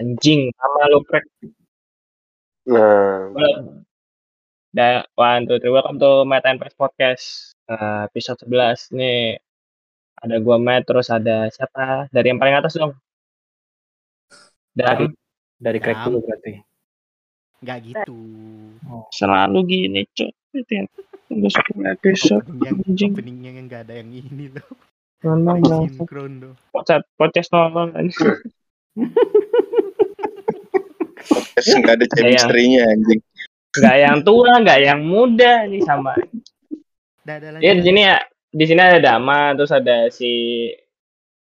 Anjing, sama lu crack. Nah, Da one, two, three, welcome to Matt and Press Podcast, eee, episode 11 nih. Ada gua Matt, terus ada siapa? Dari yang paling atas dong. Dari Dari crack dulu berarti. Nggak gitu. selalu gini, yang tunggu 10 episode. Yang Anjing. openingnya yang nggak ada yang ini loh. Dong. sinkron loh. Podcast podcast anjing. podcast nggak ada chemistry-nya anjing. Nggak yang tua, nggak yang muda nih sama. Lagi. Ya di sini ya, di sini ada Dama, terus ada si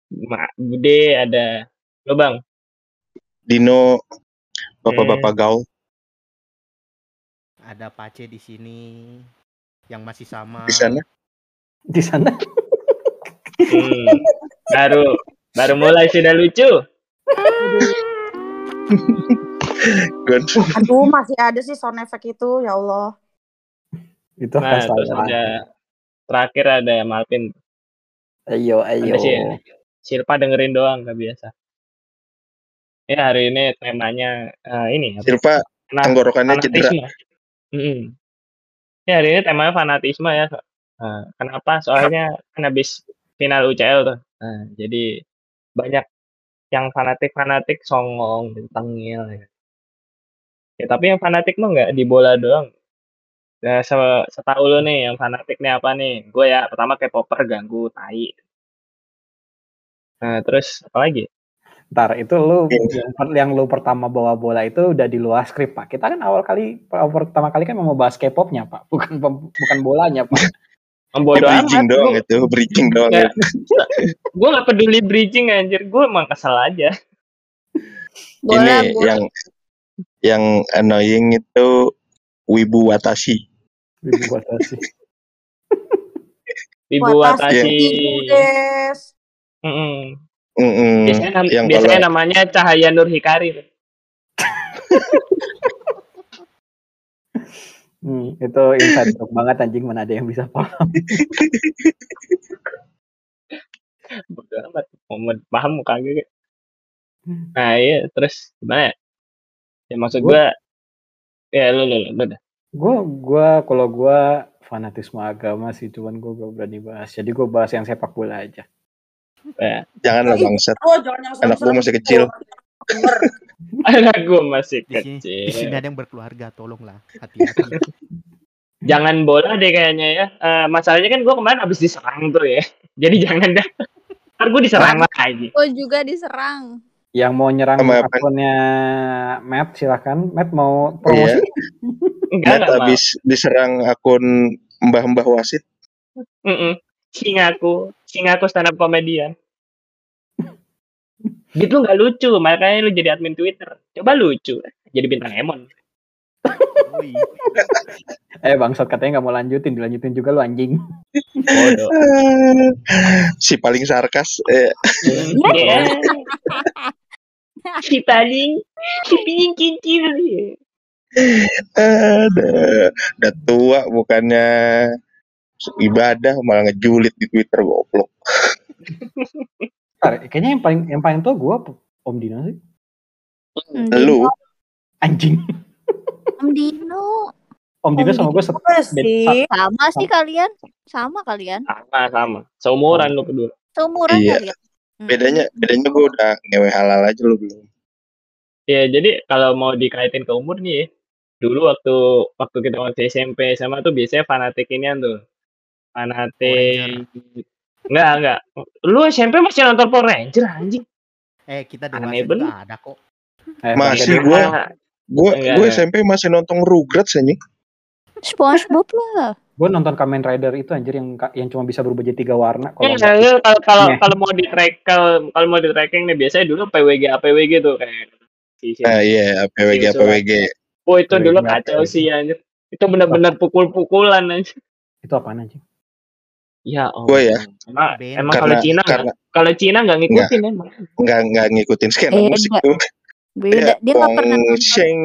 Ma Bude, ada lo Bang. Dino bapak-bapak gaul. Ada Pace di sini yang masih sama. di sana. Di sana Hmm, baru baru mulai sudah lucu. Aduh, masih ada sih sound effect itu, ya Allah. itu Nah, terus ada terakhir ada Malvin. Ayo ayo. Ada sih Silpa dengerin doang nggak biasa. Ya hari ini temanya eh, ini? Silva Fana- tenggorokannya cedera. fanatisme. Mm-mm. Ya hari ini temanya fanatisme ya. Nah, kenapa? Soalnya kan habis final UCL tuh. Nah, jadi banyak yang fanatik-fanatik songong tengil ya. Ya, tapi yang fanatik mah nggak di bola doang. Ya, se- setahu lu nih yang fanatik nih apa nih? Gue ya pertama kayak popper ganggu tai. Nah, terus apa lagi? Ntar itu lu yang, lu pertama bawa bola itu udah di luar skrip pak. Kita kan awal kali pertama kali kan mau bahas K-popnya pak, bukan bukan bolanya pak. Membodoh bridging amat. doang Gua- itu, bridging doang. Ya. gue gak peduli bridging anjir gue emang kesel aja Bola, Ini bola. yang yang annoying itu Wibu Watashi. Ibu buat sih. ibu Watashi. Watashi. Mm-mm. biasanya, nam- yang biasanya kalau namanya Cahaya Nur Hikari Hmm, itu joke banget anjing mana ada yang bisa paham. Bodoh amat mau paham kagak nah iya terus gimana ya ya maksud gue ya lu lu lu, lu dah. Gua gua kalau gua fanatisme agama sih cuman gua gak berani bahas. Jadi gua bahas yang sepak bola aja. Ya. janganlah bangsat. Oh, jangan yang Anak gua serem-serem masih gitu. kecil. Anak gue masih Di sini, di sini kecil ada yang berkeluarga, tolonglah hati-hati. jangan bola deh kayaknya ya Eh, masalahnya kan gue kemarin abis diserang tuh ya jadi jangan dah ntar gue diserang lagi Gue juga diserang. Yang mau nyerang Sama apa? akunnya Matt silahkan. Matt mau promosi? enggak Matt enggak mau habis diserang akun mbah-mbah wasit. Mm-mm. Singaku, singaku stand up komedian. Gitu nggak lucu, makanya lu jadi admin Twitter. Coba lucu, jadi bintang Emon. Woi, Eh bangsat katanya nggak mau lanjutin, dilanjutin juga lu anjing. Bodoh. si paling sarkas eh, Iya. Si paling, si paling kecil. ada udah tua bukannya ibadah malah ngejulit di Twitter goblok. Ntar, kayaknya yang paling yang paling tua gua Om Dino sih. Lu Anjing. Om Dino. Om Dino sama gua set, Apa sih? Sama sih kalian. Sama kalian. Sama sama, seumuran lu kedua. Seumuran Iya. kalian. Hmm. bedanya bedanya gue udah ngewe halal aja lu belum. Ya jadi kalau mau dikaitin ke umur nih, ya, dulu waktu waktu kita waktu SMP sama tuh biasanya fanatik inian tuh. Fanatik Enggak, enggak. Lu SMP masih nonton Power Ranger anjing. eh kita Aneh dewasa bener. juga ada kok. eh, Masih gue Enggak. gue SMP masih nonton Rugrats anjing. SpongeBob lah. Gua nonton Kamen Rider itu anjir yang yang cuma bisa berubah jadi tiga warna. Kalau Iya, nggak- iya, kalau kalau Nih. kalau mau di track kalau kalau mau di tracking nih biasanya dulu PWG APWG tuh kayak Nah iya Iya, APWG APWG. Oh itu dulu kacau APWG. sih anjir. Itu benar-benar pukul-pukulan anjir. itu apaan anjing? Ya oh. Gua ya. Emang, emang kalau Cina karena kalau Cina nggak ngikutin emang. nggak nggak ngikutin skena Eh, musik enggak. tuh. Beda. Dia nggak pernah nonton Sheng.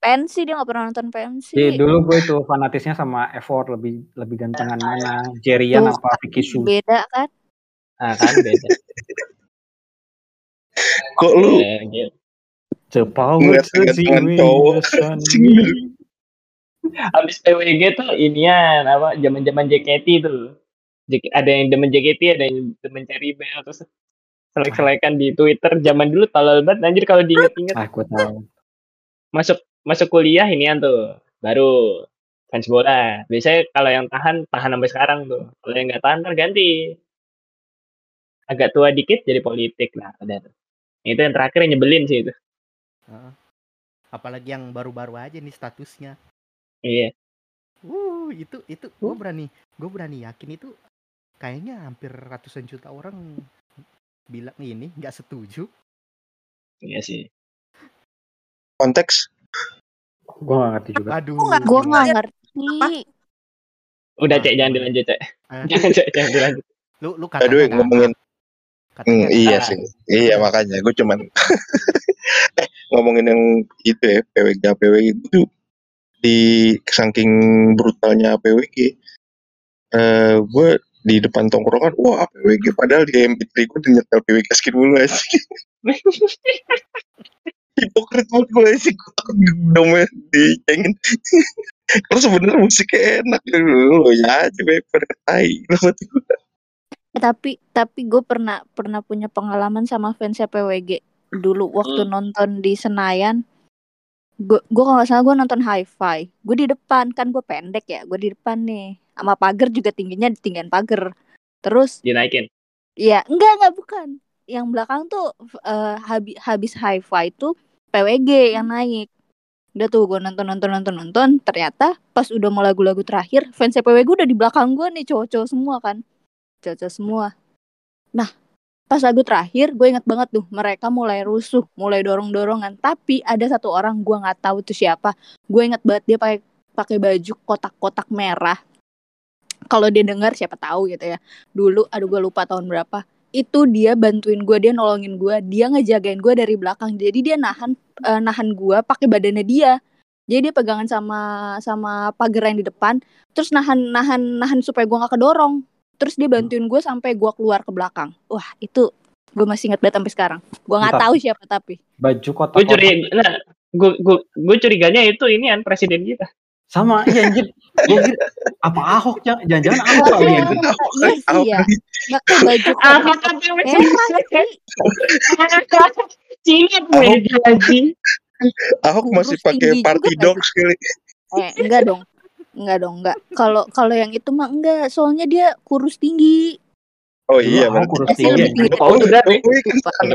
Pensi. Dia nggak pernah nonton pensi. Jadi dulu gue itu fanatisnya sama effort lebih lebih gantengan mana Jerian Tuh, apa Vicky Su. Beda kan? Ah kan beda. Kok lu. The power ngeliat to. Abis PWG tuh inian apa zaman-zaman JKT tuh. JK ada yang demen JKT, ada yang demen Cherry Bell terus selek-selekan di Twitter zaman dulu tolol banget anjir kalau diinget-inget. Ah, aku tahu. Masuk masuk kuliah inian tuh. Baru fans bola. Biasanya kalau yang tahan tahan sampai sekarang tuh. Kalau yang nggak tahan kan ganti. Agak tua dikit jadi politik nah udah tuh. Itu yang terakhir yang nyebelin sih itu. Heeh. Apalagi yang baru-baru aja nih statusnya. Iya. Uh, itu itu gue berani gue berani yakin itu kayaknya hampir ratusan juta orang bilang ini nggak setuju. Iya sih. Konteks Gue gak ngerti juga. Aduh. nggak gimana? ngerti. Udah Ah, cek jangan dilanjut cek. Ah, Jangan cek jangan dilanjut. lu lu Aduh katanya ngomongin Hmm, iya sih. Iya makanya gue cuman eh ngomongin yang itu ya PWG PWG itu di saking brutalnya PWG eh gue di depan tongkrongan wah PWG padahal di MP3 gue udah nyetel PWG skin dulu aja hipokrit banget gue sih gue takut domnya dicengin kalau sebenarnya musiknya enak lu ya aja be pada tai Kenapa tuh gua? Tapi tapi gue pernah pernah punya pengalaman sama fansnya PWG dulu waktu nonton di Senayan. Gue gue kalau nggak salah gue nonton Hi-Fi. Gue di depan kan gue pendek ya. Gue di depan nih. Sama pagar juga tingginya di tinggian pagar. Terus Dinaikin. Iya, enggak enggak bukan. Yang belakang tuh eh, habis habis hi-fi itu PWG yang naik. Udah tuh gue nonton nonton nonton nonton. Ternyata pas udah mau lagu-lagu terakhir, fans PWG udah di belakang gue nih cowok-cowok semua kan, cowok-cowok semua. Nah, pas lagu terakhir gue inget banget tuh mereka mulai rusuh, mulai dorong-dorongan. Tapi ada satu orang gue nggak tahu tuh siapa. Gue inget banget dia pakai pakai baju kotak-kotak merah. Kalau dia dengar siapa tahu gitu ya dulu aduh gue lupa tahun berapa itu dia bantuin gue dia nolongin gue dia ngejagain gue dari belakang. Jadi dia nahan eh, nahan gue pakai badannya dia. Jadi dia pegangan sama sama pagar yang di depan terus nahan nahan nahan supaya gue nggak kedorong. Terus dia bantuin gue sampai gue keluar ke belakang. Wah itu gue masih ingat banget sampai sekarang. Gue nggak tahu siapa tapi. Baju kotak Gue curiga, nah, gue gue gue curiganya itu ini kan presiden kita. Sama, iya anjir. Gue kira, apa Ahok? Jangan- Jangan-jangan Ahok kali iya. ya. iya sih Ahok ya lagi. nggak kayak baju Ah, kotak merah sih Cina tuh Ahok. Ahok masih pakai party juga dogs kali eh enggak dong enggak dong enggak kalau kalau yang itu mah enggak soalnya dia kurus tinggi oh iya Ahok kurus tinggi. Oh, kan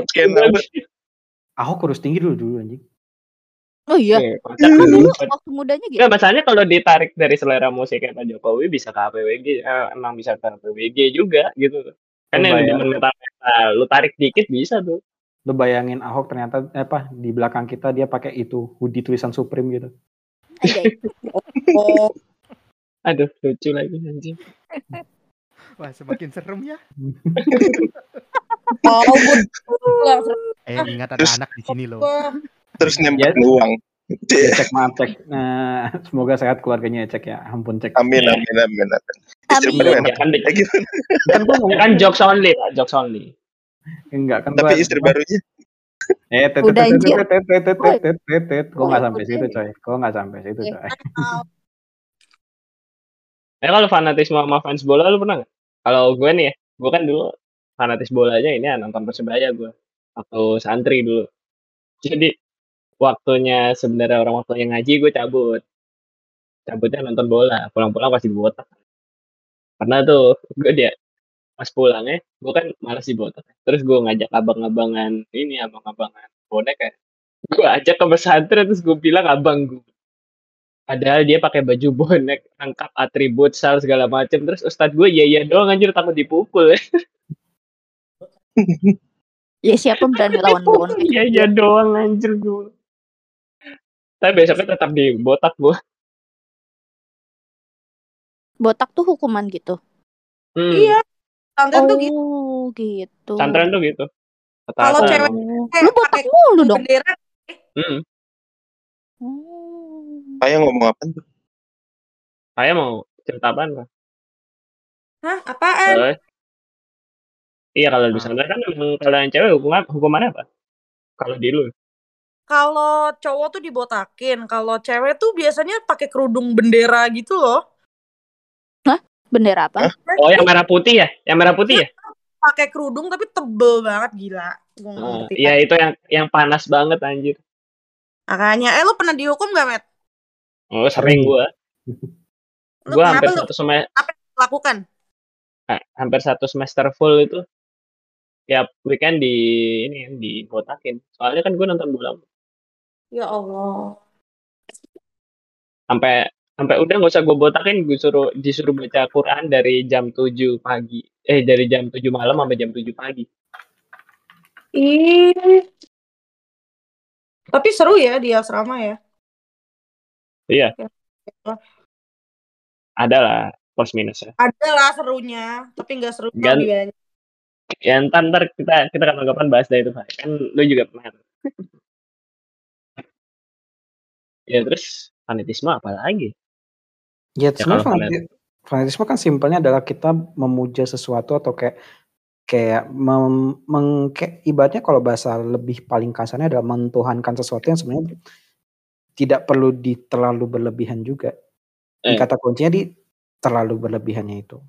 Ahok kurus tinggi dulu dulu anjing. Oh iya Oke, kocak Emang dulu. waktu mudanya gitu Enggak, masalahnya kalau ditarik dari selera musiknya Pak Jokowi bisa ke APWG, eh, emang bisa ke APWG juga gitu. Kan yang demen metal metal, lu tarik dikit bisa tuh. Lu bayangin Ahok ternyata eh, apa di belakang kita dia pakai itu hoodie tulisan Supreme gitu. Anjay. Oh, Aduh, lucu lagi anjing. Wah, semakin serem ya. oh, Eh, ingat ada anak di sini loh. Terus Ya. nembak uang Ya, cek maaf cek. Nah, semoga sehat keluarganya ya cek ya. Ampun cek. amin Iya. amin amin amin Amin. Ya enak kan, Ya? Kan kan jokes only, Pak, jokes only. enggak kan tapi istri barunya Eh, tet, tet, tet, tet, tet, tet, tet, tet, tet. Gua nggak sampai situ, nih. coy. Gua nggak sampai situ, coy. Ya kalau fanatisme sama fans bola lu pernah nggak? Kalau gue nih ya, gue kan dulu fanatis bola aja ini ya, nonton persebaya gue atau santri dulu. Jadi waktunya sebenarnya orang waktunya ngaji gue cabut, cabutnya nonton bola, pulang-pulang pasti botak. Karena tuh gue dia pas pulangnya, gue kan malas di botak. Terus gue ngajak abang-abangan ini, abang-abangan bonek ya. Gue ajak ke pesantren terus gue bilang abang gue Padahal dia pakai baju bonek, lengkap atribut, sal segala macem. Terus ustadz gue iya iya doang anjir takut dipukul. Ya siapa berani lawan bonek? Iya iya doang anjir gue. Tapi besoknya tetap di botak gue. Botak tuh hukuman gitu. Hmm, Iya. Pesantren tuh gitu. Oh, gitu. Pesantren tuh gitu. Kalau Kata-kata cewek- Oh. Lu botak mulu dong. Bendera Hmm, Oh. ayah ngomong apa tuh saya mau cerita Pak? Hah, apaan? Boleh? Iya kalau di Ah. pesantren kan kalau yang cewek hukuman hukumannya apa? kalau di lu? Kalau cowok tuh dibotakin, kalau cewek tuh biasanya pakai kerudung bendera gitu loh. Bendera apa? Hah? Oh, yang merah putih ya? Yang merah putih ya? Pakai kerudung tapi tebel banget gila. Gua Oh, ngerti. iya itu yang yang panas banget anjir. Makanya, eh lu pernah dihukum gak, Met? Oh, sering gua. Lu Gua hampir lu satu semester lakukan? hampir satu semester full itu tiap weekend di ini dibotakin. Soalnya kan gua nonton bola Ya Allah. sampai sampai udah nggak usah gue botakin gue suruh disuruh baca Quran dari jam 7 pagi eh dari jam 7 malam sampai jam 7 pagi Ih. Tapi seru ya di asrama ya. iya Ya. ada lah plus minus ya Ada lah serunya, tapi nggak seru Gan- ya ntar, ntar kita kita kapan-kapan bahas dari itu Pak. kan lu juga pernah ya terus fanatisme apa lagi Ya, Ya, sebenarnya kalau fanati- fanatisme kan simpelnya adalah kita memuja sesuatu atau kayak kayak mem, meng, kayak ibaratnya kalau bahasa lebih paling kasarnya adalah mentuhankan sesuatu yang sebenarnya tidak perlu di terlalu berlebihan juga. Di Eh. kata kuncinya di terlalu berlebihannya itu.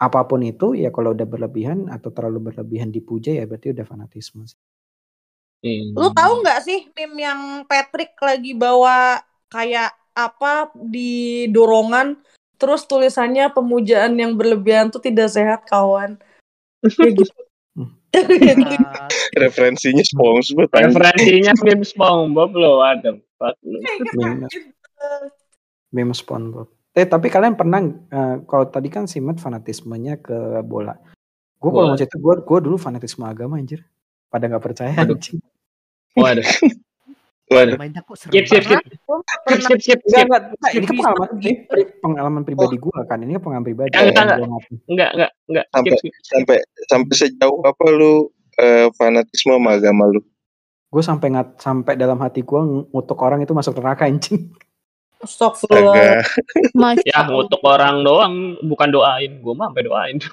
Apa pun itu ya kalau udah berlebihan atau terlalu berlebihan dipuja ya berarti udah fanatisme. sih. Hmm. Lu tahu nggak sih meme yang Patrick lagi bawa kayak apa di dorongan terus tulisannya pemujaan yang berlebihan tuh tidak sehat kawan. Kayak gitu. Hmm. Kayak gitu. Ah, Referensinya SpongeBob. referensinya meme SpongeBob lo ada lu. Meme, meme SpongeBob. Eh tapi kalian pernah eh, kalau tadi kan Simet fanatismenya ke bola. Gue kalau mau cerita gue gue dulu fanatisme agama anjir. Pada nggak percaya Aduh. anjing. Waduh Waduh. skip skip skip skip skip skip Enggak, enggak, ini kan pengalaman ini pengalaman pribadi gue kan. Ini pengalaman pribadi. Enggak, ngaku. enggak enggak enggak skip Sampai skip sampai sampai sejauh apa lu eh, fanatisme sama agama lu? Gue sampai ngat sampai dalam hati gue ngutuk orang itu masuk neraka anjing. Astagfirullah. Ya ngutuk orang doang bukan doain gue mah sampai doain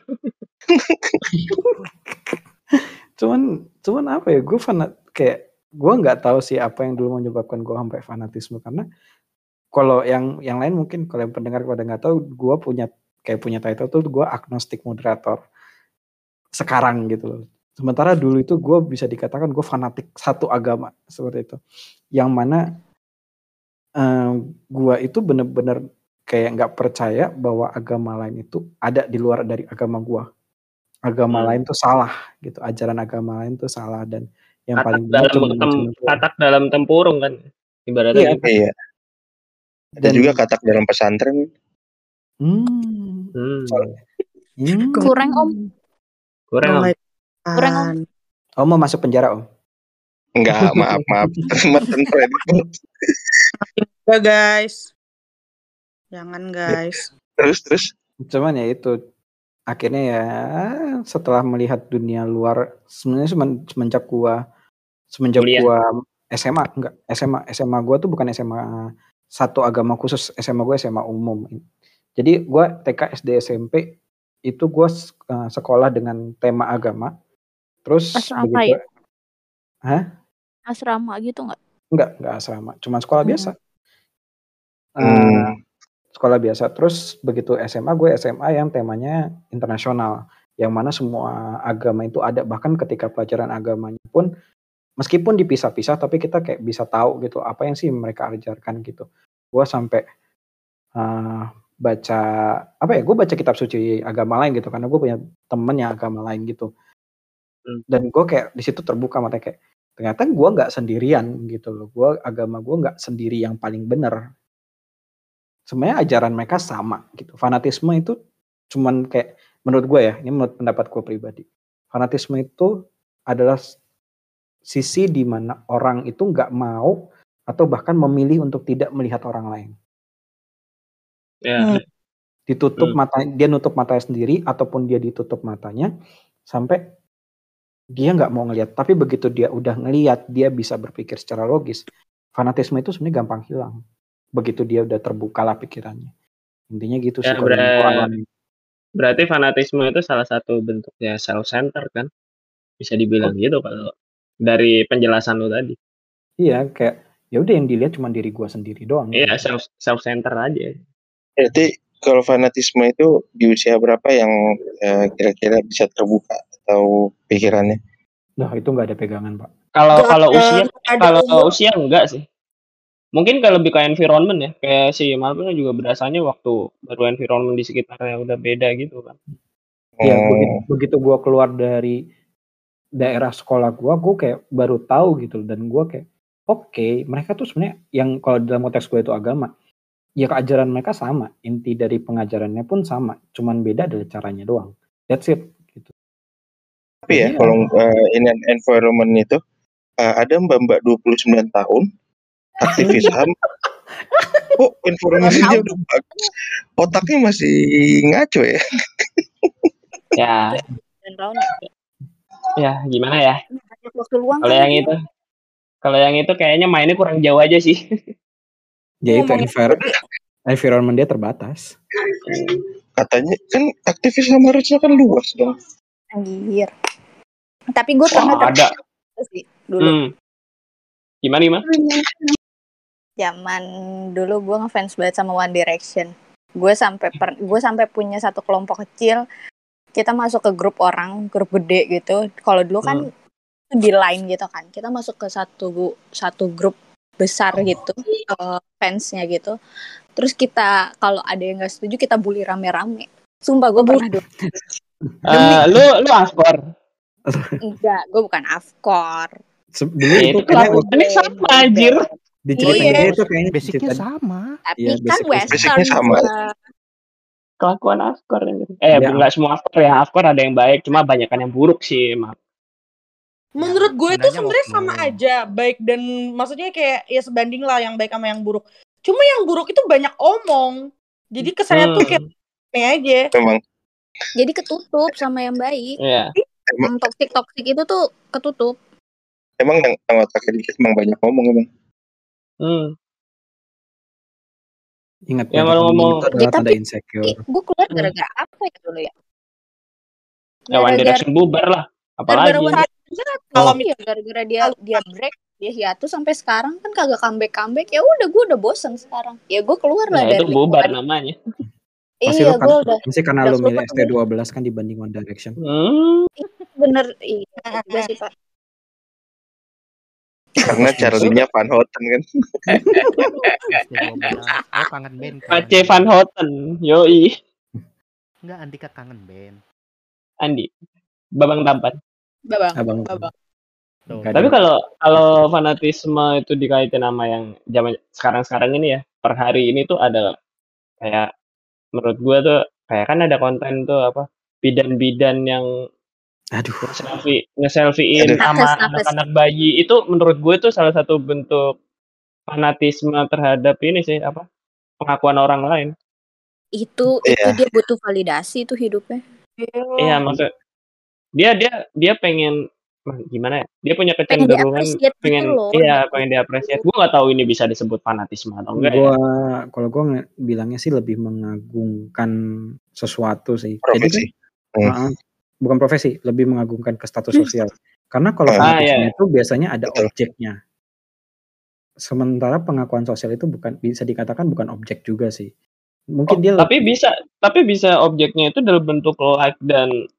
Cuman cuman apa ya? Gue fanat kayak gue nggak tahu sih apa yang dulu menyebabkan gue sampai fanatisme karena kalau yang yang lain mungkin kalau yang pendengar pada nggak tahu gue punya kayak punya title tuh gue agnostik moderator. Sekarang gitu loh. Sementara dulu itu gue bisa dikatakan gue fanatik satu agama seperti itu. Yang mana gue itu bener-bener kayak nggak percaya bahwa agama lain itu ada di luar dari agama gue agama Hmm. lain tuh salah gitu ajaran agama lain tuh salah dan yang katak paling benar dalam cuma tem, katak dalam tempurung kan ibaratnya Iya. gitu. iya. Ada Dan- juga katak dalam pesantren. Hmm. Hmm. Hmm. Kurang om. kurang my Kurang, Om. Oh mau masuk penjara om? Enggak, maaf, maaf. Mantan predator. Ya guys. Jangan guys. Terus terus Cuman ya itu akhirnya ya setelah melihat dunia luar sebenarnya semen- semenjak gua semenjak Kuliah. gua SMA enggak SMA SMA gua tuh bukan SMA satu agama khusus SMA gua SMA umum. Jadi gua TK SD SMP itu gua eh, sekolah dengan tema agama. Terus Asrama begitu ya? Asrama gitu nggak? enggak enggak asrama, cuma sekolah Hmm. biasa. Hmm. Sekolah biasa. Terus begitu SMA gue SMA yang temanya internasional, yang mana semua agama itu ada. Bahkan ketika pelajaran agamanya pun meskipun dipisah-pisah, tapi kita kayak bisa tahu gitu apa yang sih mereka ajarkan gitu. Gue sampai eh, baca apa ya? Gue baca kitab suci agama lain gitu karena gue punya temen yang agama lain gitu. Hmm. Dan gue kayak di situ terbuka mata kayak ternyata gue nggak sendirian gitu loh. Gue agama gue nggak sendiri yang paling benar sebenarnya ajaran mereka sama gitu. Fanatisme itu cuman kayak menurut gue ya, ini menurut pendapat gue pribadi. Fanatisme itu adalah sisi di mana orang itu nggak mau atau bahkan memilih untuk tidak melihat orang lain. ya Hmm. Ditutup Hmm. mata, dia nutup matanya sendiri ataupun dia ditutup matanya sampai dia nggak mau ngelihat. Tapi begitu dia udah ngelihat, dia bisa berpikir secara logis. Fanatisme itu sebenarnya gampang hilang. Begitu dia udah terbuka lah pikirannya. Intinya gitu sih Ya, kalau yang ber- gua alamin. berarti fanatisme itu salah satu bentuknya self center kan bisa dibilang gitu kalau dari penjelasan lu tadi. Iya, kayak ya udah yang dilihat cuma diri gua sendiri doang. Iya, self self center aja. Berarti kalau fanatisme itu di usia berapa yang eh, kira-kira bisa terbuka atau pikirannya? Nah, itu nggak ada pegangan, Pak. Kalau kalau usia kalau usia enggak sih. Mungkin kalau lebih ke environment ya, kayak si Malvin juga berasanya waktu baru environment di sekitarnya udah beda gitu kan. Ya, Hmm, begitu, begitu gua keluar dari daerah sekolah gua, gua kayak baru tahu gitu dan gua kayak oke, mereka tuh sebenarnya yang kalau dalam konteks gue itu agama, ya keajaran mereka sama, inti dari pengajarannya pun sama, cuman beda adalah caranya doang. That's it gitu. Tapi ya Jadi kalau eh, in an environment itu eh, ada mbak-mbak 29 tahun aktivis HAM. Oh, informasinya udah bagus. Otaknya masih ngaco ya. Ya, ya gimana ya? Kalau kan yang itu kalau yang itu kayaknya mainnya kurang jauh aja sih. Ya itu Ngomongin- envir- environment dia terbatas. Katanya kan aktivis HAM harusnya kan luas dong. anjir tapi gue pernah Oh, ada. sih dulu Hmm. Gimana gimana? Zaman dulu gue ngefans banget sama One Direction. Gue sampai per gue sampai punya satu kelompok kecil kita masuk ke grup orang grup gede gitu. Kalau dulu kan itu di line gitu kan. Kita masuk ke satu satu grup besar gitu eh, fansnya gitu. Terus kita kalau ada yang nggak setuju kita bully rame-rame. Sumpah gue pernah dulu. Eh, lu lu askor. enggak gue bukan afkor Se- Dulu Ya, itu kelakuannya sama anjir. Di ceritanya Iya. dia itu kayaknya Basicnya cerita sama. tapi Iya, kan basic- western basicnya sama. Kelakuan askor anjir. Eh, Ya. enggak semua askor ya. Askor ada yang baik, cuma banyakan yang buruk sih, maaf. Menurut gue itu sebenarnya sama aja, baik dan maksudnya kayak ya sebanding lah yang baik sama yang buruk. Cuma yang buruk itu banyak omong. Jadi kesannya tuh kayak Hmm, aneh aja. Memang jadi ketutup sama yang baik Iya. yang toksik toksik itu tuh ketutup emang yang, yang otaknya dikit emang banyak ngomong emang. Hmm. ingat Ya, kalau ngomong ngomong- itu adalah Ya, tanda tapi- insecure. gue keluar Hmm. gara-gara apa ya dulu ya Ya One Direction bubar lah. Apalagi. Gara-gara Direction, Oh. kalau iya gara-gara dia dia break dia hiatus sampai sekarang kan kagak comeback comeback ya udah gue udah bosen sekarang ya gue keluar lah Ya, dari itu bubar lingkungan. namanya. Pasti iya lu kan, gue udah pasti karena udah lu milih keluar ST12 kan dibanding One Direction. Hmm. bener iya juga sih pak Karena Charlie-nya Van Houten kan. 12. Oh, kangen band. kan. Pace Van Houten. Yoi. Enggak, Andika kangen band. Andi. Babang tampan. babang Abang. babang Tuh. Tapi kalau kalau fanatisme itu dikaitin sama yang zaman sekarang-sekarang ini ya, per hari ini tuh ada kayak menurut gua tuh kayak kan ada konten tuh apa bidan-bidan yang Aduh. selfie nge-selfiein sama anak-anak bayi itu menurut gue itu salah satu bentuk fanatisme terhadap ini sih apa pengakuan orang lain. itu itu Iya. dia butuh validasi itu hidupnya Iya maksud dia dia dia pengen gimana ya? Dia punya pengen kecenderungan gitu pengen loh iya pengen diapresiasi. Gue nggak tahu ini bisa disebut fanatisme atau enggak ya. Gua kalau gua nge- bilangnya sih lebih mengagungkan sesuatu sih. Jadi Profesi. kan, Hmm. Bukan profesi, lebih mengagungkan ke status sosial. Karena kalau Ah, fanatisme iya. itu biasanya ada Betul. objeknya. Sementara pengakuan sosial itu bukan bisa dikatakan bukan objek juga sih. Mungkin Oh, dia tapi bisa tapi bisa objeknya itu dalam bentuk like dan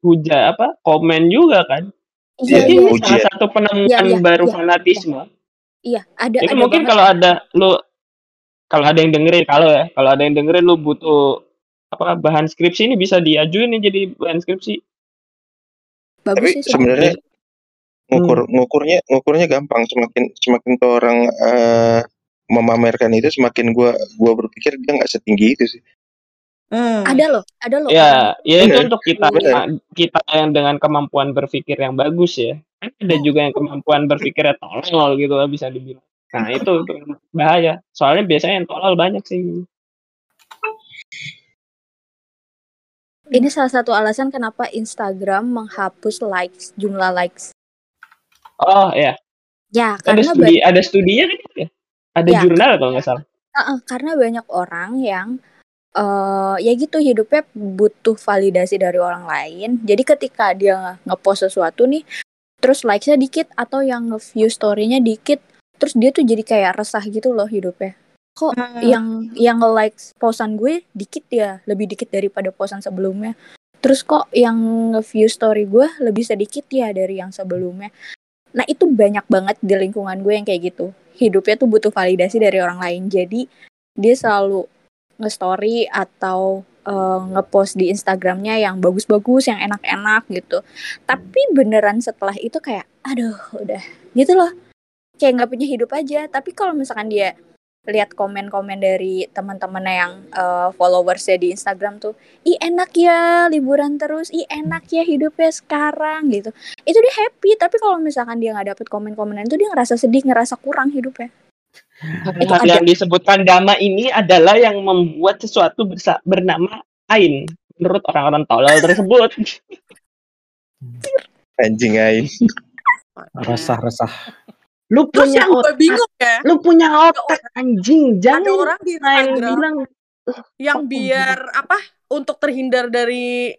huja apa komen juga kan. iya Iya, Jadi iya salah satu penemuan Iya, iya, baru iya. fanatisme. iya ada Itu ada mungkin banget kalau ada lu kalau ada yang dengerin kalau ya, kalau ada yang dengerin lu butuh apa bahan skripsi ini bisa diajuin nih jadi bahan skripsi. bagus Tapi sih sebenarnya. sebenarnya ngukur ngukurnya ngukurnya gampang semakin semakin tuh orang eh, memamerkan itu semakin gua gua berpikir dia nggak setinggi itu sih. Hmm. ada loh ada loh orang Ya, ya itu Bener, untuk kita bener. kita yang dengan kemampuan berpikir yang bagus ya. Kan ada juga yang kemampuan berpikirnya tolol gitu lah bisa dibilang. Nah, itu, itu bahaya. Soalnya biasanya yang tolol banyak sih. Ini salah satu alasan kenapa Instagram menghapus likes jumlah likes Oh, ya. ya Ada karena studi ada studinya kan ya? Ada Ya. jurnal kalau nggak salah. Heeh, karena banyak orang yang eh ya gitu hidupnya butuh validasi dari orang lain. Jadi ketika dia ngepost sesuatu nih, terus likes-nya dikit atau yang nge-view story-nya dikit terus dia tuh jadi kayak resah gitu loh hidupnya kok Hmm. yang yang nge-like posan gue dikit ya lebih dikit daripada posan sebelumnya. Terus kok yang nge-view story gue lebih sedikit ya dari yang sebelumnya. Nah itu banyak banget di lingkungan gue yang kayak gitu. Hidupnya tuh butuh validasi dari orang lain. Jadi dia selalu nge-story atau eh, nge-post di Instagramnya yang bagus-bagus yang enak-enak gitu. Tapi beneran setelah itu kayak aduh udah. Gitu loh. Kayak nggak punya hidup aja. Tapi kalau misalkan dia lihat komen-komen dari teman-temannya yang eh, followersnya di Instagram tuh ih enak ya liburan terus ih enak ya hidupnya sekarang gitu itu dia happy tapi kalau misalkan dia nggak dapet komen-komenan itu dia ngerasa sedih ngerasa kurang hidupnya Itu Hal ada. yang disebutkan Dama ini adalah yang membuat sesuatu bersa- bernama Ain menurut orang-orang tolol tersebut. Anjing ain. Resah-resah. Lu Terus punya yang gue otak, bingung ya, lu punya otak anjing. ada Jangan orang di Instagram bilang yang biar apa untuk terhindar dari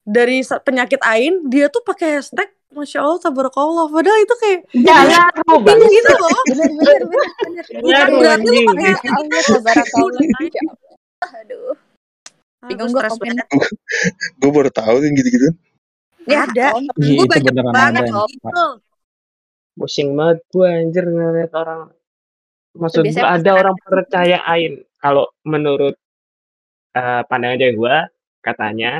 dari penyakit ain dia tuh pakai hashtag masya allah tabarakallah padahal itu kayak jangan lu bang. bingung gitu loh bener bener bener bener bukan lu berarti lu anjing. pakai hashtag Allah tabarakallah Masya Allah. aduh Bingung gue komen. banget Gue baru tahu tuh gitu-gitu. ya ada Iya, gue banyak banget ada. gitu Pusing banget gue anjir ngeliat orang. Maksud Biasanya gue ada orang percaya Ain. Kalau menurut eh, pandangan cewek gue katanya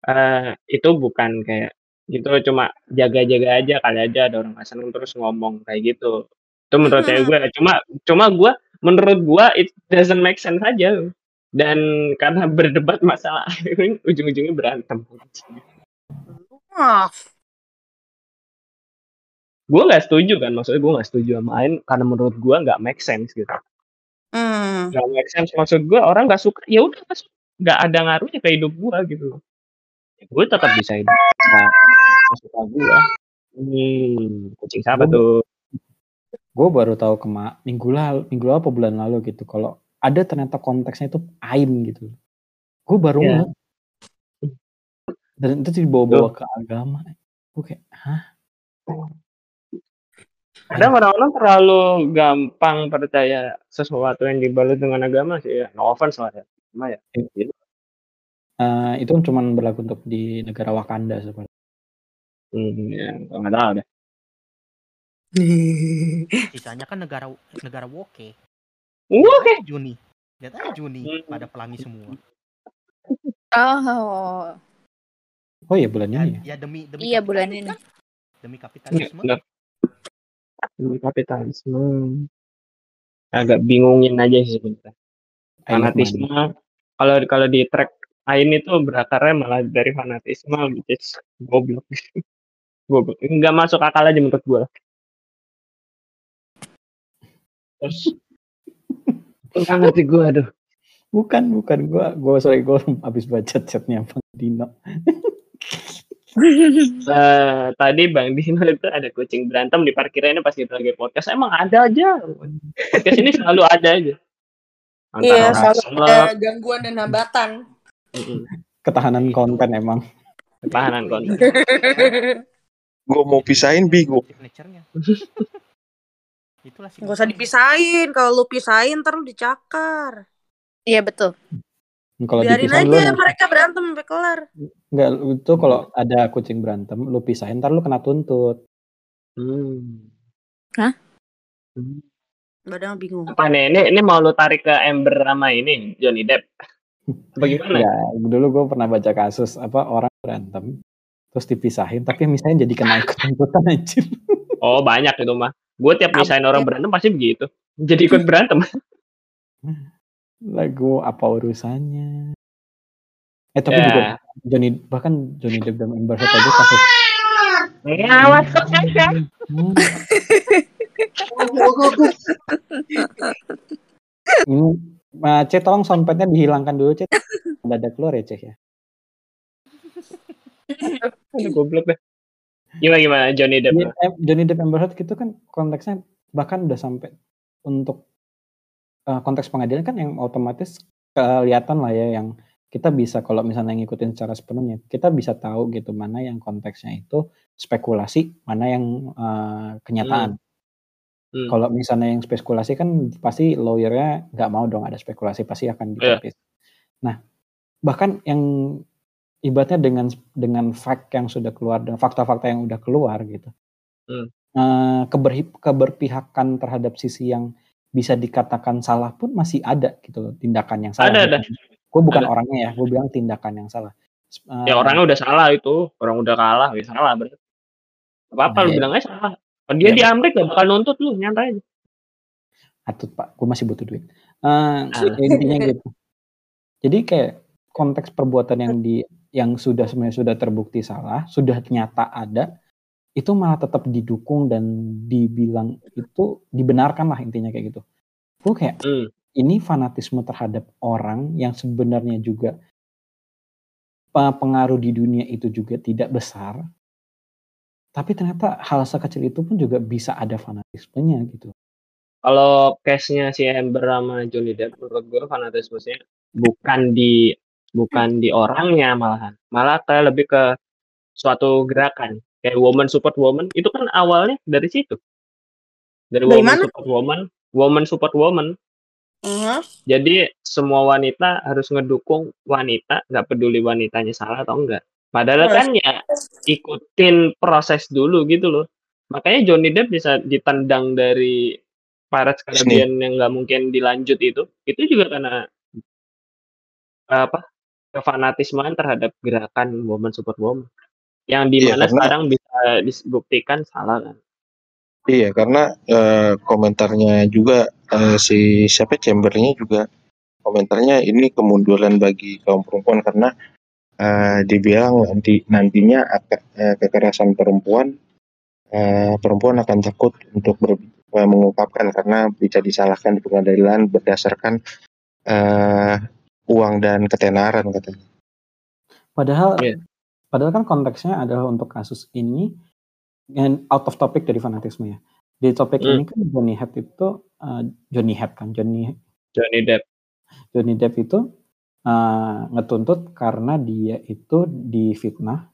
eh itu bukan kayak gitu cuma jaga-jaga aja kali aja ada orang seneng terus ngomong kayak gitu itu menurut cewek gue cuma cuma gue menurut gue it doesn't make sense aja dan karena berdebat masalah ujung-ujungnya berantem Maaf. Gue nggak setuju kan maksudnya gue nggak setuju sama Ain karena menurut gue nggak make sense gitu Hmm. nggak make sense maksud gue orang nggak suka ya udah nggak ada ngaruhnya ke hidup gue gitu loh gue tetap bisa hidup nggak suka gue hmm kucing siapa Gua- tuh Gue baru tahu kema minggu lalu, minggu lalu apa bulan lalu gitu. Kalau ada ternyata konteksnya itu ain gitu. Gue baru Iya. ngeh. Dan itu dibawa-bawa ke agama. Gue kayak, hah? Kadang orang-orang terlalu gampang percaya sesuatu yang dibalut dengan agama sih ya no offense lah ya cuma ya Eh, itu cuma berlaku untuk di negara Wakanda sebenarnya. hmm, ya nggak tahu deh Sisanya kan negara negara woke. oke Juni. Lihat aja Juni Hmm. pada pelangi semua. oh Oh iya bulan Ya, ini ya. ya demi demi iya bulan ini kan? Demi Iya, kapitalisme. benar. Demi kapitalisme. Agak bingungin aja sih sebenarnya. Fanatisme. Kalau kalau di track Ain itu berakarnya malah dari fanatisme is goblok. Goblok. Nggak masuk akal aja menurut gue terus? Nggak ngerti gue aduh. Bukan, bukan. Gue, gue sorry, gue habis baca chatnya Bang Dino. Eh, tadi Bang Dino itu ada kucing berantem di parkirannya pas kita lagi podcast emang ada aja podcast ini selalu ada aja Antara Iya, selalu ada gangguan dan hambatan. Ketahanan konten emang. ketahanan konten Gue mau pisahin bingung. Signature-nya. Itulah Gak usah dipisahin. Kalau lu pisahin ntar lu dicakar. iya betul Kalau Biarin dipisahin aja lu mereka berantem sampai kelar. Enggak, itu kalau ada kucing berantem, lu pisahin, ntar lu kena tuntut. hmm. Hah? Hmm. Badan bingung. apa nih ini ini mau lu tarik ke Amber sama ini Johnny Depp bagaimana Ya, dulu gue pernah baca kasus apa orang berantem, terus dipisahin, tapi misahin jadi kena ikut tuntutan aja. oh banyak itu mah gue tiap misahin orang berantem pasti begitu jadi ikut berantem Lagu apa urusannya? Eh tapi Ya. juga Johnny bahkan Johnny Depp dan Amber Heard aja kasus. kok aja Hmm. Ini, uh, Cek tolong soundpadnya dihilangkan dulu Cek. Ada keluar ya Cek ya. Aduh, goblok deh gimana gimana Johnny Depp Johnny, Johnny Depp Amber Heard gitu kan konteksnya bahkan udah sampai untuk uh, konteks pengadilan kan yang otomatis kelihatan lah ya yang kita bisa kalau misalnya ngikutin secara sepenuhnya, kita bisa tahu gitu mana yang konteksnya itu spekulasi, mana yang uh, kenyataan. Hmm. Kalau misalnya yang spekulasi kan pasti lawyernya nggak mau dong ada spekulasi, pasti akan Iya. ditepis. Nah, bahkan yang ibaratnya dengan dengan fact yang sudah keluar dan fakta-fakta yang udah keluar gitu. Hmm. Uh, keber, keberpihakan terhadap sisi yang bisa dikatakan salah pun masih ada gitu loh, tindakan yang salah. Ada, ada. Gue bukan Ada. orangnya ya, gue bilang tindakan yang salah. Uh, Ya orangnya udah salah itu, orang udah kalah, ya salah berarti. Apa-apa Nah, lu ya. bilang aja salah. Kalau dia Ya, di Amrik gak bakal nuntut lu, nyantai aja. atut pak, gue masih butuh duit. Uh, Ah. intinya gitu. Jadi kayak konteks perbuatan yang di yang sudah sebenarnya sudah terbukti salah, sudah nyata ada, itu malah tetap didukung dan dibilang itu dibenarkan lah intinya kayak gitu. Gue kayak Hmm. ini fanatisme terhadap orang yang sebenarnya juga pe- pengaruh di dunia itu juga tidak besar, tapi ternyata hal sekecil itu pun juga bisa ada fanatismenya gitu. Kalau case-nya si Amber sama Johnny Depp menurut gue fanatismenya bukan di bukan di orangnya malahan. Malah kayak lebih ke suatu gerakan. Kayak woman support woman itu kan awalnya dari situ. Dari, Dari woman mana? support woman, woman support woman. Mhm. Jadi semua wanita harus ngedukung wanita, nggak peduli wanitanya salah atau enggak. Padahal kan ya ikutin proses dulu gitu loh. Makanya Johnny Depp bisa ditendang dari Pirates Caribbean yang nggak mungkin dilanjut itu. Itu juga karena apa kefanatismaan terhadap gerakan woman support woman. Yang Iya, di mana karena- sekarang bisa dibuktikan salah kan. Iya, karena eh, komentarnya juga eh, si siapa Chambernya juga komentarnya ini kemunduran bagi kaum perempuan karena eh, dibilang nanti nantinya akan eh, kekerasan perempuan eh, perempuan akan takut untuk ber- eh, mengungkapkan karena bisa disalahkan di pengadilan berdasarkan eh, uang dan ketenaran katanya. Padahal Iya. Padahal kan konteksnya adalah untuk kasus ini yang out of topic dari fanatisme ya. Di topik Hmm. ini kan Johnny Depp itu eh, Johnny Depp kan Johnny Johnny Depp. Johnny Depp itu eh, ngetuntut karena dia itu difitnah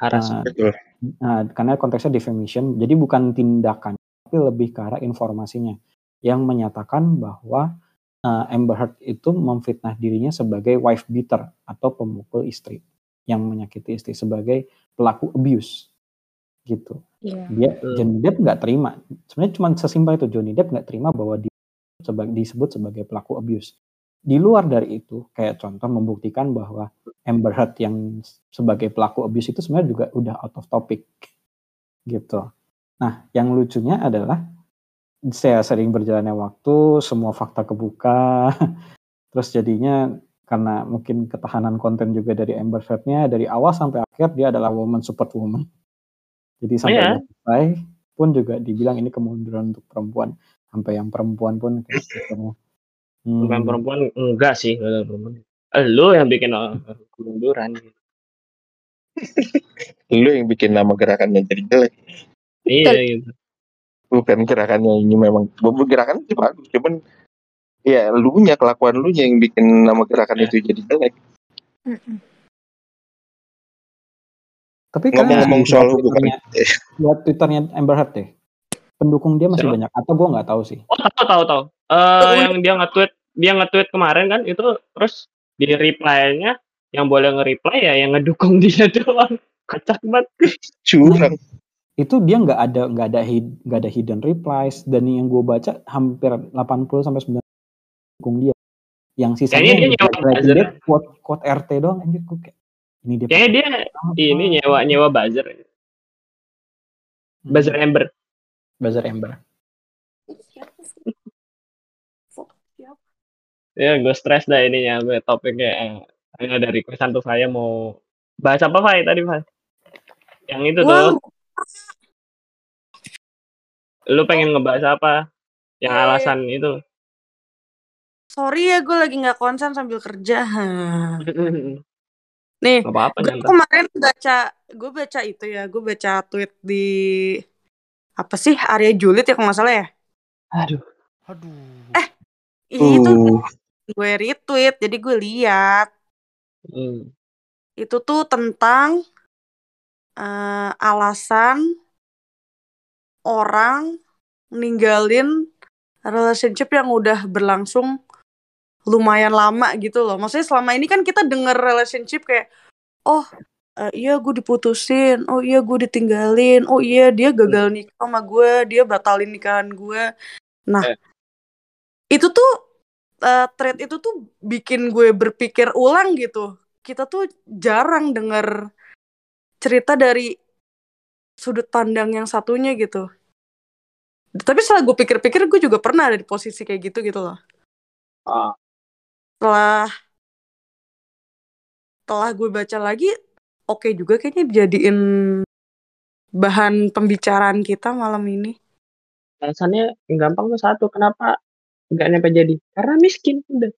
Harassment. Betul. Nah, karena konteksnya defamation, jadi bukan tindakan, tapi lebih ke arah informasinya yang menyatakan bahwa uh, Amber Heard itu memfitnah dirinya sebagai wife beater atau pemukul istri yang menyakiti istri sebagai pelaku abuse gitu. Iya. Dia Hmm. Johnny Depp nggak terima. Sebenarnya cuma sesimpel itu Johnny Depp nggak terima bahwa dia sebagai disebut sebagai pelaku abuse. Di luar dari itu, kayak contoh membuktikan bahwa Amber Heard yang sebagai pelaku abuse itu sebenarnya juga udah out of topic gitu. Nah, yang lucunya adalah saya sering berjalannya waktu, semua fakta kebuka, terus jadinya karena mungkin ketahanan konten juga dari Amber Heard-nya dari awal sampai akhir dia adalah woman support woman. Jadi sampai Iya. udah selesai pun juga dibilang ini kemunduran untuk perempuan. Sampai yang perempuan pun kayak gitu. Hmm. Bukan perempuan enggak sih kalau perempuan. Lu yang bikin uh, kemunduran. Lu yang bikin nama gerakannya jadi jelek, Iya gitu. bukan gerakannya ini memang gerakan itu bagus, cuman ya lu nya kelakuan lu nya yang bikin nama gerakan itu jadi jelek. Tapi kalian Ngomong-ngomong soal hubungan, Twitternya, lihat Twitternya Amber Heard deh. Pendukung dia masih Siapa? banyak atau gue nggak tahu sih. Oh tahu tahu tahu. Eh yang dia nge-tweet dia nge-tweet kemarin kan itu terus di reply-nya yang boleh nge-reply ya yang ngedukung dia doang. Kocak banget. curang. Itu dia nggak ada nggak ada hid- nggak ada hidden replies dan yang gue baca hampir 80 sampai 90 dukung dia. Yang sisanya dia nyewa buzzer. dia quote quote RT doang anjir gue kayak ini dia Kayaknya dia apa? ini nyewa nyewa buzzer. Hmm, Buzzer Ember. buzzer Amber. Ya gue stres dah ininya gue topiknya. Eh, ini ada requestan tuh saya mau bahas apa Fai tadi Fai? Yang itu Wah, tuh lu pengen ngebahas apa? Yang Eh. alasan itu. Sorry ya gue lagi nggak konsen sambil kerja. Nih, Gak apa-apa gue kemarin baca, gue baca itu ya, gue baca tweet di apa sih Arya Julid ya kalau nggak salah ya. Aduh. Aduh. Itu Uh, gue retweet, jadi gue lihat Hmm. Itu tuh tentang eh, alasan orang ninggalin relationship yang udah berlangsung lumayan lama gitu loh. Maksudnya selama ini kan kita denger relationship kayak, oh eh, iya gue diputusin, oh iya gue ditinggalin, oh iya dia gagal nikah sama gue, dia batalin nikahan gue. Nah, Eh. itu tuh eh, trait itu tuh bikin gue berpikir ulang gitu. Kita tuh jarang denger cerita dari sudut pandang yang satunya gitu. Tapi setelah gue pikir-pikir, gue juga pernah ada di posisi kayak gitu gitu loh. Ah. Setelah setelah gue baca lagi, oke juga kayaknya dijadiin bahan pembicaraan kita malam ini. Alasannya gampang tuh satu, kenapa nggak nyampe jadi? Karena miskin udah.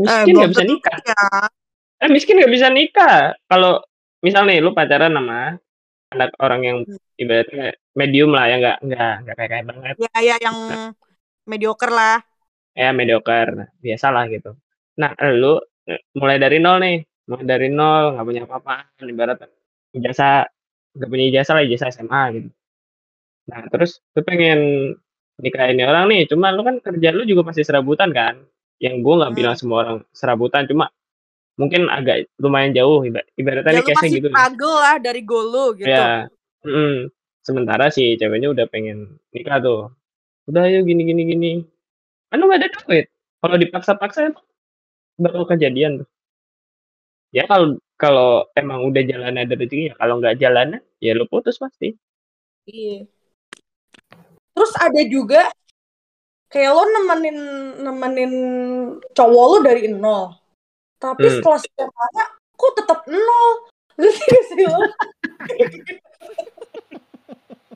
Miskin belum nggak bisa tentu nikah. ya. Eh miskin nggak bisa nikah. Kalau misal nih lu pacaran sama anak orang yang ibaratnya medium lah ya nggak nggak nggak kayak kayak banget Ya, ya yang mediocre lah. Ya mediocre biasalah gitu nah lu eh, mulai dari nol nih mulai dari nol nggak punya apa-apa ibarat ijazah nggak punya ijazah lah ijazah SMA gitu nah terus lu pengen nikahin ini orang nih cuma lu kan kerja lu juga masih serabutan kan yang gua nggak Hmm. bilang semua orang serabutan cuma mungkin agak lumayan jauh iba- ibaratnya Ya nih lu case-nya masih gitu nih. struggle lah dari goal lu gitu. Ya, sementara si ceweknya udah pengen nikah tuh. Udah ayo gini gini gini. Kan lu gak ada duit. Kalau dipaksa-paksa emang bakal kejadian tuh. Ya kalau kalau emang udah jalan ada rezeki ya kalau nggak jalan ya lu putus pasti. Iya. Terus ada juga kayak lo nemenin nemenin cowok lo dari nol. Tapi Hmm. setelah lama kok tetap nol. Ngerti gak sih lo?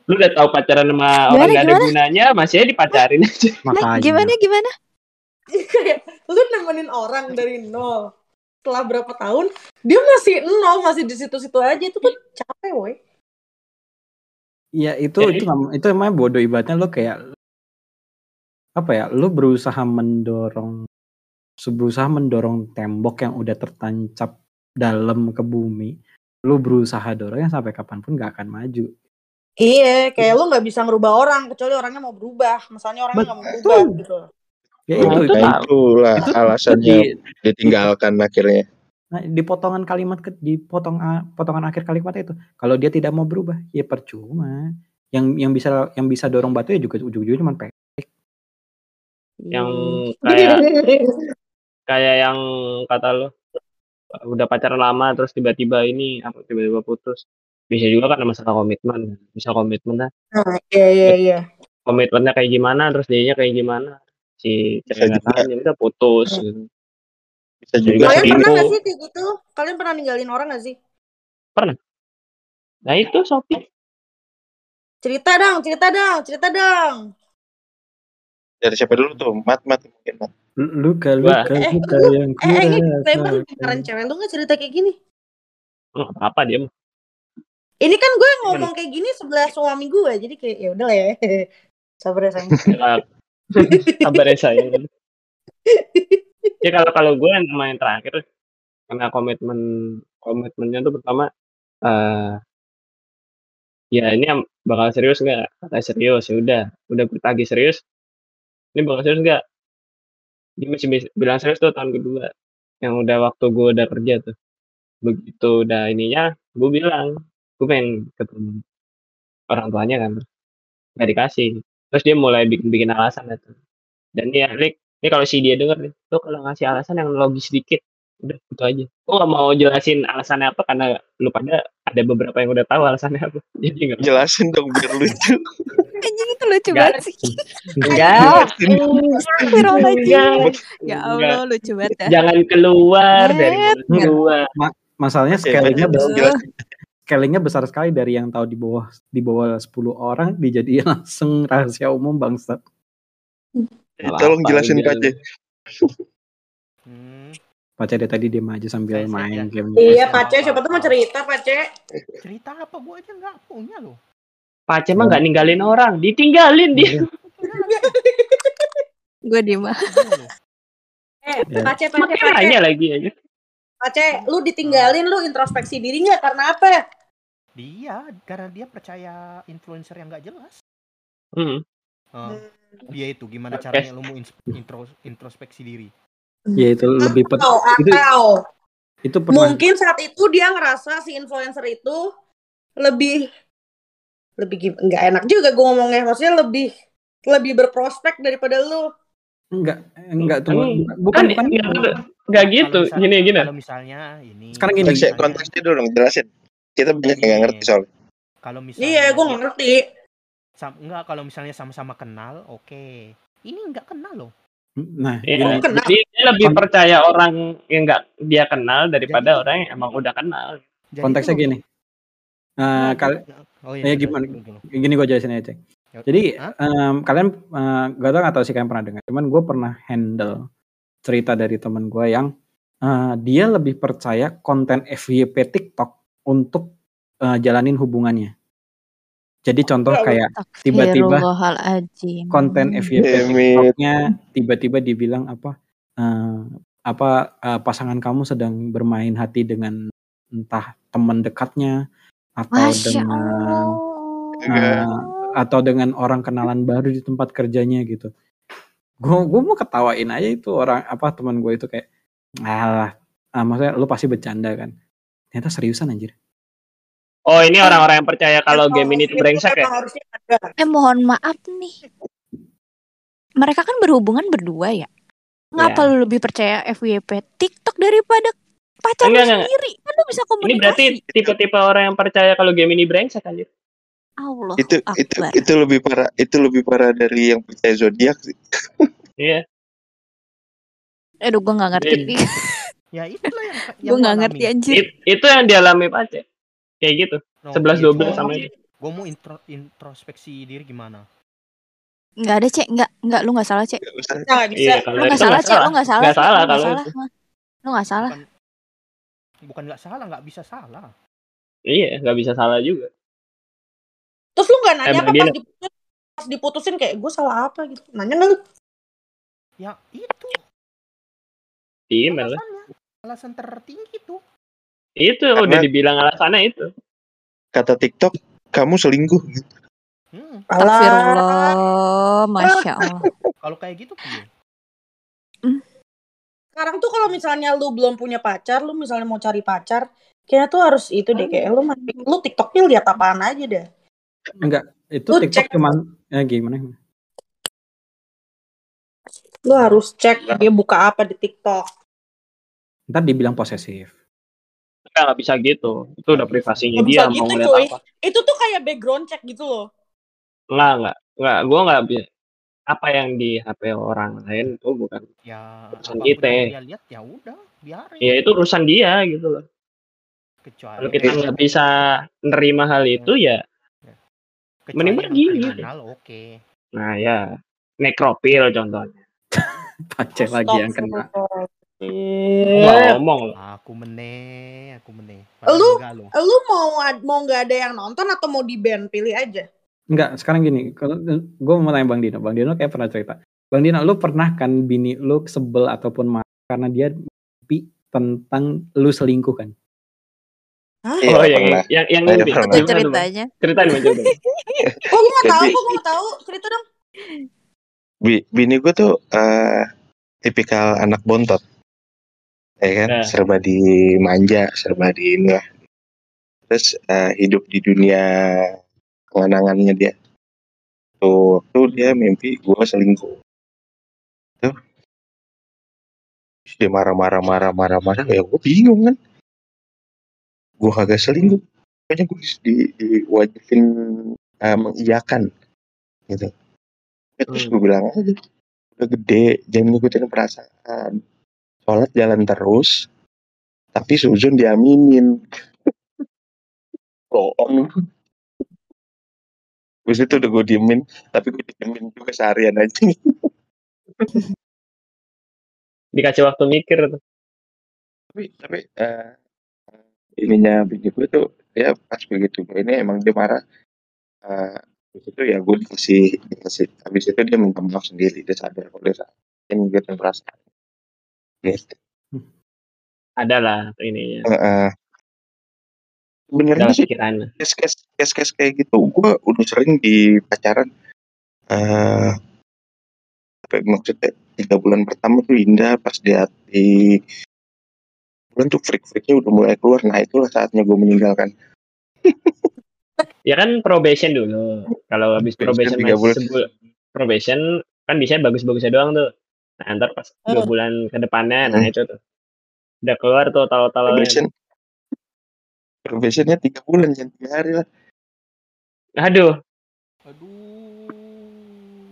Lu udah tahu pacaran sama orang Gimana, gak ada gimana? gunanya, masih aja dipacarin aja. Nah, Makanya. gimana gimana? kayak lu nemenin orang dari nol. Setelah berapa tahun dia masih nol, masih di situ-situ aja itu tuh capek woi. Iya itu Jadi- itu itu emang bodoh ibaratnya lo kayak apa ya? Lo berusaha mendorong berusaha mendorong tembok yang udah tertancap dalam ke bumi. Lo berusaha dorongnya sampai kapan pun gak akan maju. Iya, kayak lu nggak bisa ngerubah orang kecuali orangnya mau berubah. Misalnya orangnya nggak mau berubah gitu. Ya Nah, itu, itu itu, Nah itulah itu alasannya di, ditinggalkan akhirnya. nah, di potongan kalimat ke- di potong a- potongan akhir kalimat itu kalau dia tidak mau berubah ya percuma. Yang yang bisa yang bisa dorong batu ya juga ujung-ujungnya cuma pe. Yang Hmm. kayak kayak yang kata lu udah pacaran lama terus tiba-tiba ini apa tiba-tiba putus. Bisa juga kan masalah komitmen. Bisa komitmen lah. Nah, iya iya iya. komitmennya kayak gimana terus dianya kayak gimana si Bisa cewek nggak juga. tahan ya udah putus gitu. Bisa juga Juga Kalian pernah selingkuh. gak sih kayak gitu? Kalian pernah ninggalin orang gak sih? nah itu Sophie Cerita dong, cerita dong, cerita dong. Dari siapa dulu tuh? Mat, mat mungkin mat. Luka Wah. luka Eh, luka lu- yang Eh, eh, ini emang kurasakan. beneran cewek lu gak cerita kayak gini? oh, apa dia mah. Ini kan gue ngomong kayak gini sebelah suami gue, jadi kayak ya udah lah ya. Sabar ya sayang. Ya, sabar ya sayang. Ya kalau kalau gue yang yang terakhir karena komitmen komitmennya tuh pertama eh ya ini bakal serius nggak? Kata serius ya udah. Udah gue tagih serius ini bakal serius nggak? Dia masih bilang serius tuh tahun kedua yang udah waktu gue udah kerja tuh. Begitu udah ininya gue bilang gue pengen ketemu orang tuanya kan nggak dikasih terus dia mulai bikin bikin alasan itu dan ya Rick ini kalau si dia denger nih lo kalau ngasih alasan yang logis sedikit udah itu aja gue gak mau jelasin alasannya apa karena lu pada ada beberapa yang udah tahu alasannya apa jadi nggak Jelasin dong biar lucu. Anjing itu lucu Enggak. banget sih. enggak Astagfirullahaladzim. Ya Enggak. Allah lucu banget dah. jangan keluar dari gua Masalahnya lanjut, besar. Scalingnya besar sekali dari yang tahu di bawah di bawah 10 orang dijadiin langsung rahasia umum bangsat. Eh, Tolong Apa, jelasin J. Hmm, Pacar dia tadi diem aja sambil Saya- main game. Iya, Pace, siapa tuh mau cerita, Pace? cerita apa gua aja nggak punya loh. Pace mah nggak ninggalin orang ditinggalin dia Gue diem. Eh. Pace, Pace, Pace. nanya lagi aja Pace, lu ditinggalin, lu introspeksi diri nggak? Karena apa? Dia karena dia percaya influencer yang nggak jelas. Hmm. Oh, dia itu gimana caranya lu mau intro, introspeksi diri? Ya itu lebih pen- Atau, itu atau. itu pernah mungkin saat itu dia ngerasa si influencer itu lebih lebih nggak enak juga gue ngomongnya. Maksudnya lebih lebih berprospek daripada lu. Enggak enggak tuh Kan- bukan kan bukan ya, nggak gitu. Kalau misal- Gini gini. Kalau misalnya ini. Sekarang gini. Konteksnya, misalnya- konteksnya dulu dong, jelasin. Kita banyak yang nggak ngerti soalnya. Kalau misalnya iya gue ngerti sam- enggak kalau misalnya sama-sama kenal, oke. Ini enggak kenal loh. nah Iya, gini, kenal. jadi dia lebih Kon- percaya orang yang nggak dia kenal daripada Jadi- orang yang emang udah kenal. Jadi konteksnya gini Nah, Eh kal- oh, ya dulu, gimana? gini gue jelasin aja cek Ya, jadi em, kalian eh, gak tau gak tau sih kalian pernah dengar cuman gue pernah handle cerita dari temen gue yang eh, dia lebih percaya konten FYP TikTok untuk eh, jalanin hubungannya jadi contoh Ya, kayak tiba-tiba konten FYP. TikToknya tiba-tiba dibilang apa eh, apa eh, pasangan kamu sedang bermain hati dengan entah teman dekatnya atau Masya dengan Allah. eh, atau dengan orang kenalan baru di tempat kerjanya gitu. Gue gue mau ketawain aja itu orang apa teman gue itu kayak alah ah, maksudnya lu pasti bercanda kan. Ternyata seriusan anjir. Oh ini orang-orang yang percaya kalau Emang game ini tuh itu brengsek ya? Eh mohon maaf nih. Mereka kan berhubungan berdua ya. Ngapa Ya. lu lebih percaya FYP TikTok daripada pacar lu Enggak, enggak, sendiri? Kan lu bisa Ini komunikasi. berarti tipe-tipe orang yang percaya kalau game ini brengsek anjir. Allah Itu itu Akbar. itu lebih parah, itu lebih parah dari yang percaya zodiak sih. Iya. Aduh gue gak ngerti. Iya. Ya itulah yang gue gak ngerti anjir. It- itu yang dialami Pace. Kayak gitu. 11 12 sama itu. Gue mau intro, introspeksi diri gimana? Gak ada cek, gak, gak, lu gak salah cek. Nggak usah. Kita nggak bisa Iya, Lu itu gak salah cek, lu gak salah. Nggak Cek. salah Lu nggak kalau salah. itu. Lu gak salah. Bukan bukan nggak salah, nggak bisa salah. Iya, nggak bisa salah juga. Terus lu nggak nanya Emang apa pas diputusin, pas diputusin kayak gue salah apa gitu nanya nggak lu Ya itu alasannya. Alasan tertinggi tuh. Itu Karena- udah dibilang alasannya itu. Kata TikTok, kamu selingkuh. Hmm, Astagfirullah, Masya Allah. kalau kayak gitu piye? sekarang tuh kalau misalnya lu belum punya pacar lu misalnya mau cari pacar kayaknya tuh harus itu deh kayak lu lu tiktoknya lihat apaan aja deh Enggak, itu Lu TikTok cek. cuman ya gimana? lu harus cek dia buka apa di tiktok Ntar dibilang posesif. Nggak, nggak bisa gitu. Itu udah privasinya Nggak dia bisa mau gitu, ngeliat cuy. apa. itu tuh kayak background check gitu loh Nggak, nggak. Nggak, gue nggak bi- apa yang di HP orang lain itu bukan. Ya Urusan kita. dia lihat ya udah, biarin. Ya itu urusan dia gitu loh. Kecuali Kalau kita nggak bisa nerima hal itu ya, kecuali mending pergi, gitu. oke. nah ya nekropil contohnya. Pace lagi yang kena. Nggak ngomong loh. Aku meneh, aku meneh. Lu- lu mau mau nggak ada yang nonton atau mau di ban pilih aja Enggak, sekarang gini, kalau gue mau tanya Bang Dino, Bang Dino kayak pernah cerita. Bang Dino, lu pernah kan bini lu sebel ataupun marah karena dia mimpi tentang lu selingkuh kan? Iya, oh yang pernah. yang yang Gimana tuh, Bang? ceritanya. Ceritain Bang, ceritain. oh gue nggak tahu gue nggak tahu cerita dong Bi, bini gue tuh eh, tipikal anak bontot. Ya kan, Nah. serba dimanja, serba di ini lah. Terus eh, hidup di dunia kenangannya dia. Tuh, tuh dia mimpi gue selingkuh. Tuh. Terus dia marah-marah, marah-marah, marah. Ya gue bingung kan. Gue kagak selingkuh. Pokoknya gue di, diwajibin eh, mengiyakan. Gitu. Ya, terus Hmm. gue bilang aja udah gede jangan ngikutin perasaan sholat jalan terus tapi suzun diaminin bohong Terus itu udah gue diemin tapi gue diemin juga seharian aja Dikasih waktu mikir tapi tapi eh, ininya bini gue tuh dia pas begitu. Ini emang dia marah. Habis itu ya gue dikasih dikasih. Habis itu dia minta maaf sendiri dia sadar kalau dia salah dia ngikutin perasaan. Gitu. Ada lah ininya. Heeh. Sebenarnya Dalam sih pikiran. case-case case-case kayak gitu gue udah sering di pacaran. Eh apa ya, maksudnya tiga bulan pertama tuh indah pas di hati bulan tuh freak-freaknya udah mulai keluar nah itulah saatnya gue meninggalkan Ya kan probation dulu. Kalau habis Probation probation tiga masih bulan. sebul- probation kan bisa bagus-bagusnya doang tuh. Nah, ntar pas dua Hmm. bulan ke depannya, nah Hmm. itu tuh. Udah keluar tuh tahu-tahu. probation probationnya tiga bulan jangan tiga hari lah Aduh, Aduh.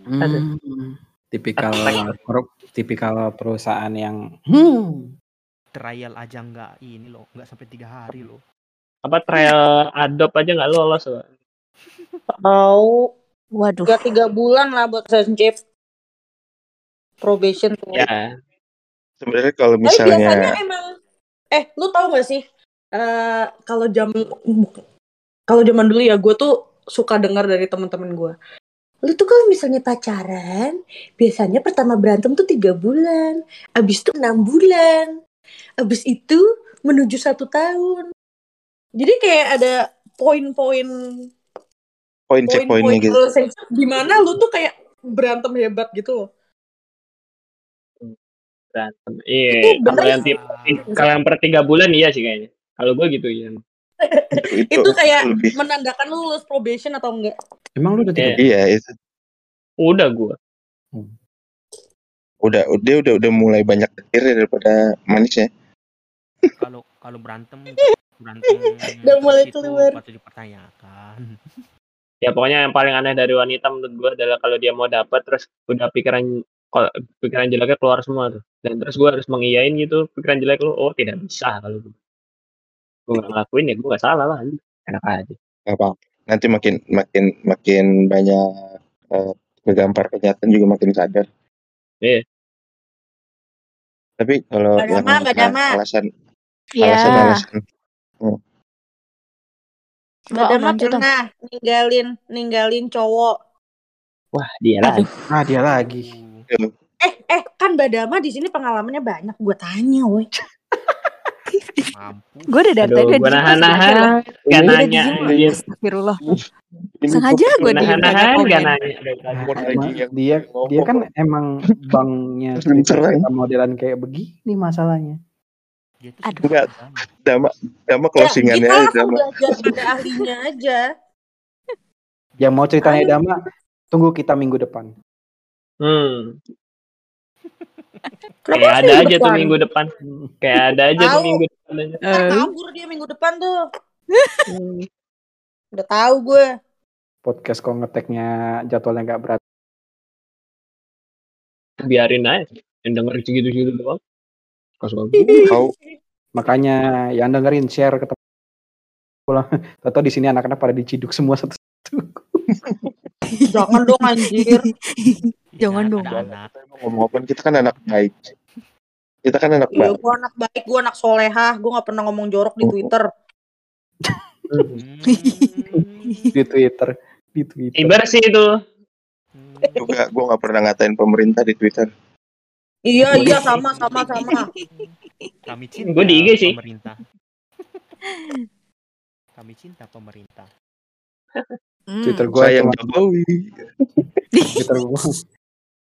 Hmm, tipikal Attack. peru- tipikal perusahaan yang hmm, Trial aja nggak ini loh, nggak sampai tiga hari loh. apa trial adopt aja nggak lolos loh. Tahu. Waduh. Gak tiga bulan lah buat senjip. Probation tuh. Ya, sebenarnya kalau Tapi biasanya misalnya emang eh lu tahu gak sih eh kalau jam kalau zaman dulu ya gue tuh suka dengar dari teman-teman gue. Lu tuh kalau misalnya pacaran, biasanya pertama berantem tuh tiga bulan, abis itu enam bulan, abis itu menuju satu tahun. Jadi kayak ada poin-poin poin check poin-poin poinnya gitu relationship di mana lu tuh kayak berantem hebat gitu loh. berantem. Iya, kalau yang tipe, kalau yang per tiga bulan iya sih kayaknya. Kalau gue gitu ya. itu, Itu kayak lebih menandakan lu lulus probation atau enggak. emang lu udah tiga Iya. iya itu Udah gue. Udah dia udah udah mulai banyak detirnya daripada manisnya Kalau kalau berantem berantem Udah mulai terus itu keluar. patut dipertanyakan. Ya pokoknya yang paling aneh dari wanita menurut gue adalah kalau dia mau dapat terus udah pikiran kalau pikiran jeleknya keluar semua tuh. Dan terus gue harus mengiyain gitu pikiran jelek lu. Oh tidak bisa kalau gue. Gue gak ngelakuin ya gue gak salah lah. Enak aja. Gak apa nanti makin makin makin banyak eh, kegampar kenyataan juga makin sadar Iya. Tapi kalau yang Dama, Mbak Dama. alasan Ya. alasan alasan Mbak Oh, Dama lanjut dong. pernah ninggalin ninggalin cowok. Wah dia Aduh. lah. ah dia lagi Eh eh kan Mbak Dama di sini pengalamannya banyak. Gue tanya, woi. Mampus. Gue udah dari Aduh tadi udah gue nahan-nahan. Gak Udah nanya. Astagfirullah. Sengaja gue Nahan-nahan gak nanya. Dia dia kan emang banknya kita modelan kayak begini masalahnya Dia tuh Aduh. Enggak. dama dama Ya, closingannya kita aja langsung dama belajar pada ahlinya aja. yang mau ceritanya Dama tunggu kita minggu depan Hmm. Kenapa Kayak ada minggu aja tuh depan? minggu depan. Kayak ada aja tuh Tahu. minggu depan Eh, kabur dia minggu depan tuh. Hmm. Udah tahu gue. podcast kok ngeteknya jadwalnya nggak berat Biarin aja. Yang denger segitu-segitu doang. Tahu makanya yang dengerin share ke teman pulang atau di sini anak-anak pada diciduk semua satu Jangan dong anjir. Jangan ada dong. anak. ngomong apa kita kan anak baik kita kan anak Iya, baik gue anak baik, gue anak solehah. Gue gak pernah ngomong jorok di Twitter. Hmm. di Twitter di Twitter Ibar sih itu. Juga gue nggak pernah ngatain pemerintah di twitter Iya, iya sama sama sama. Kami cinta Gua di IG sih. pemerintah. Kami cinta pemerintah. Hmm. Twitter gue sayang cuma Jokowi Twitter gue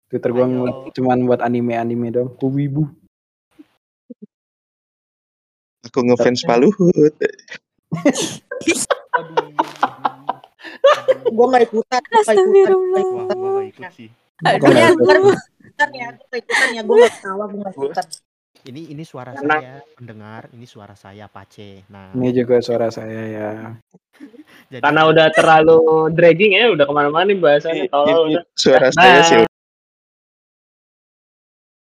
Twitter gue Ayo. cuman buat anime-anime dong ku wibu aku ngefans Pak Luhut Aduh. Gue gak ikutan. gua nggak ikutan, gua nggak Wah, ikutan. gua gak ikut sih. Gua nggak ntar gue ikutan ya, gue nggak ikutan ya, gue gak ketawa, gue gak ikutan. Ini ini suara Karena- saya pendengar, ini suara saya Pace. Nah, ini juga suara saya ya jadi Karena udah terlalu dragging ya, udah ke mana-mana nih bahasannya. Kalau ini udah suara saya sih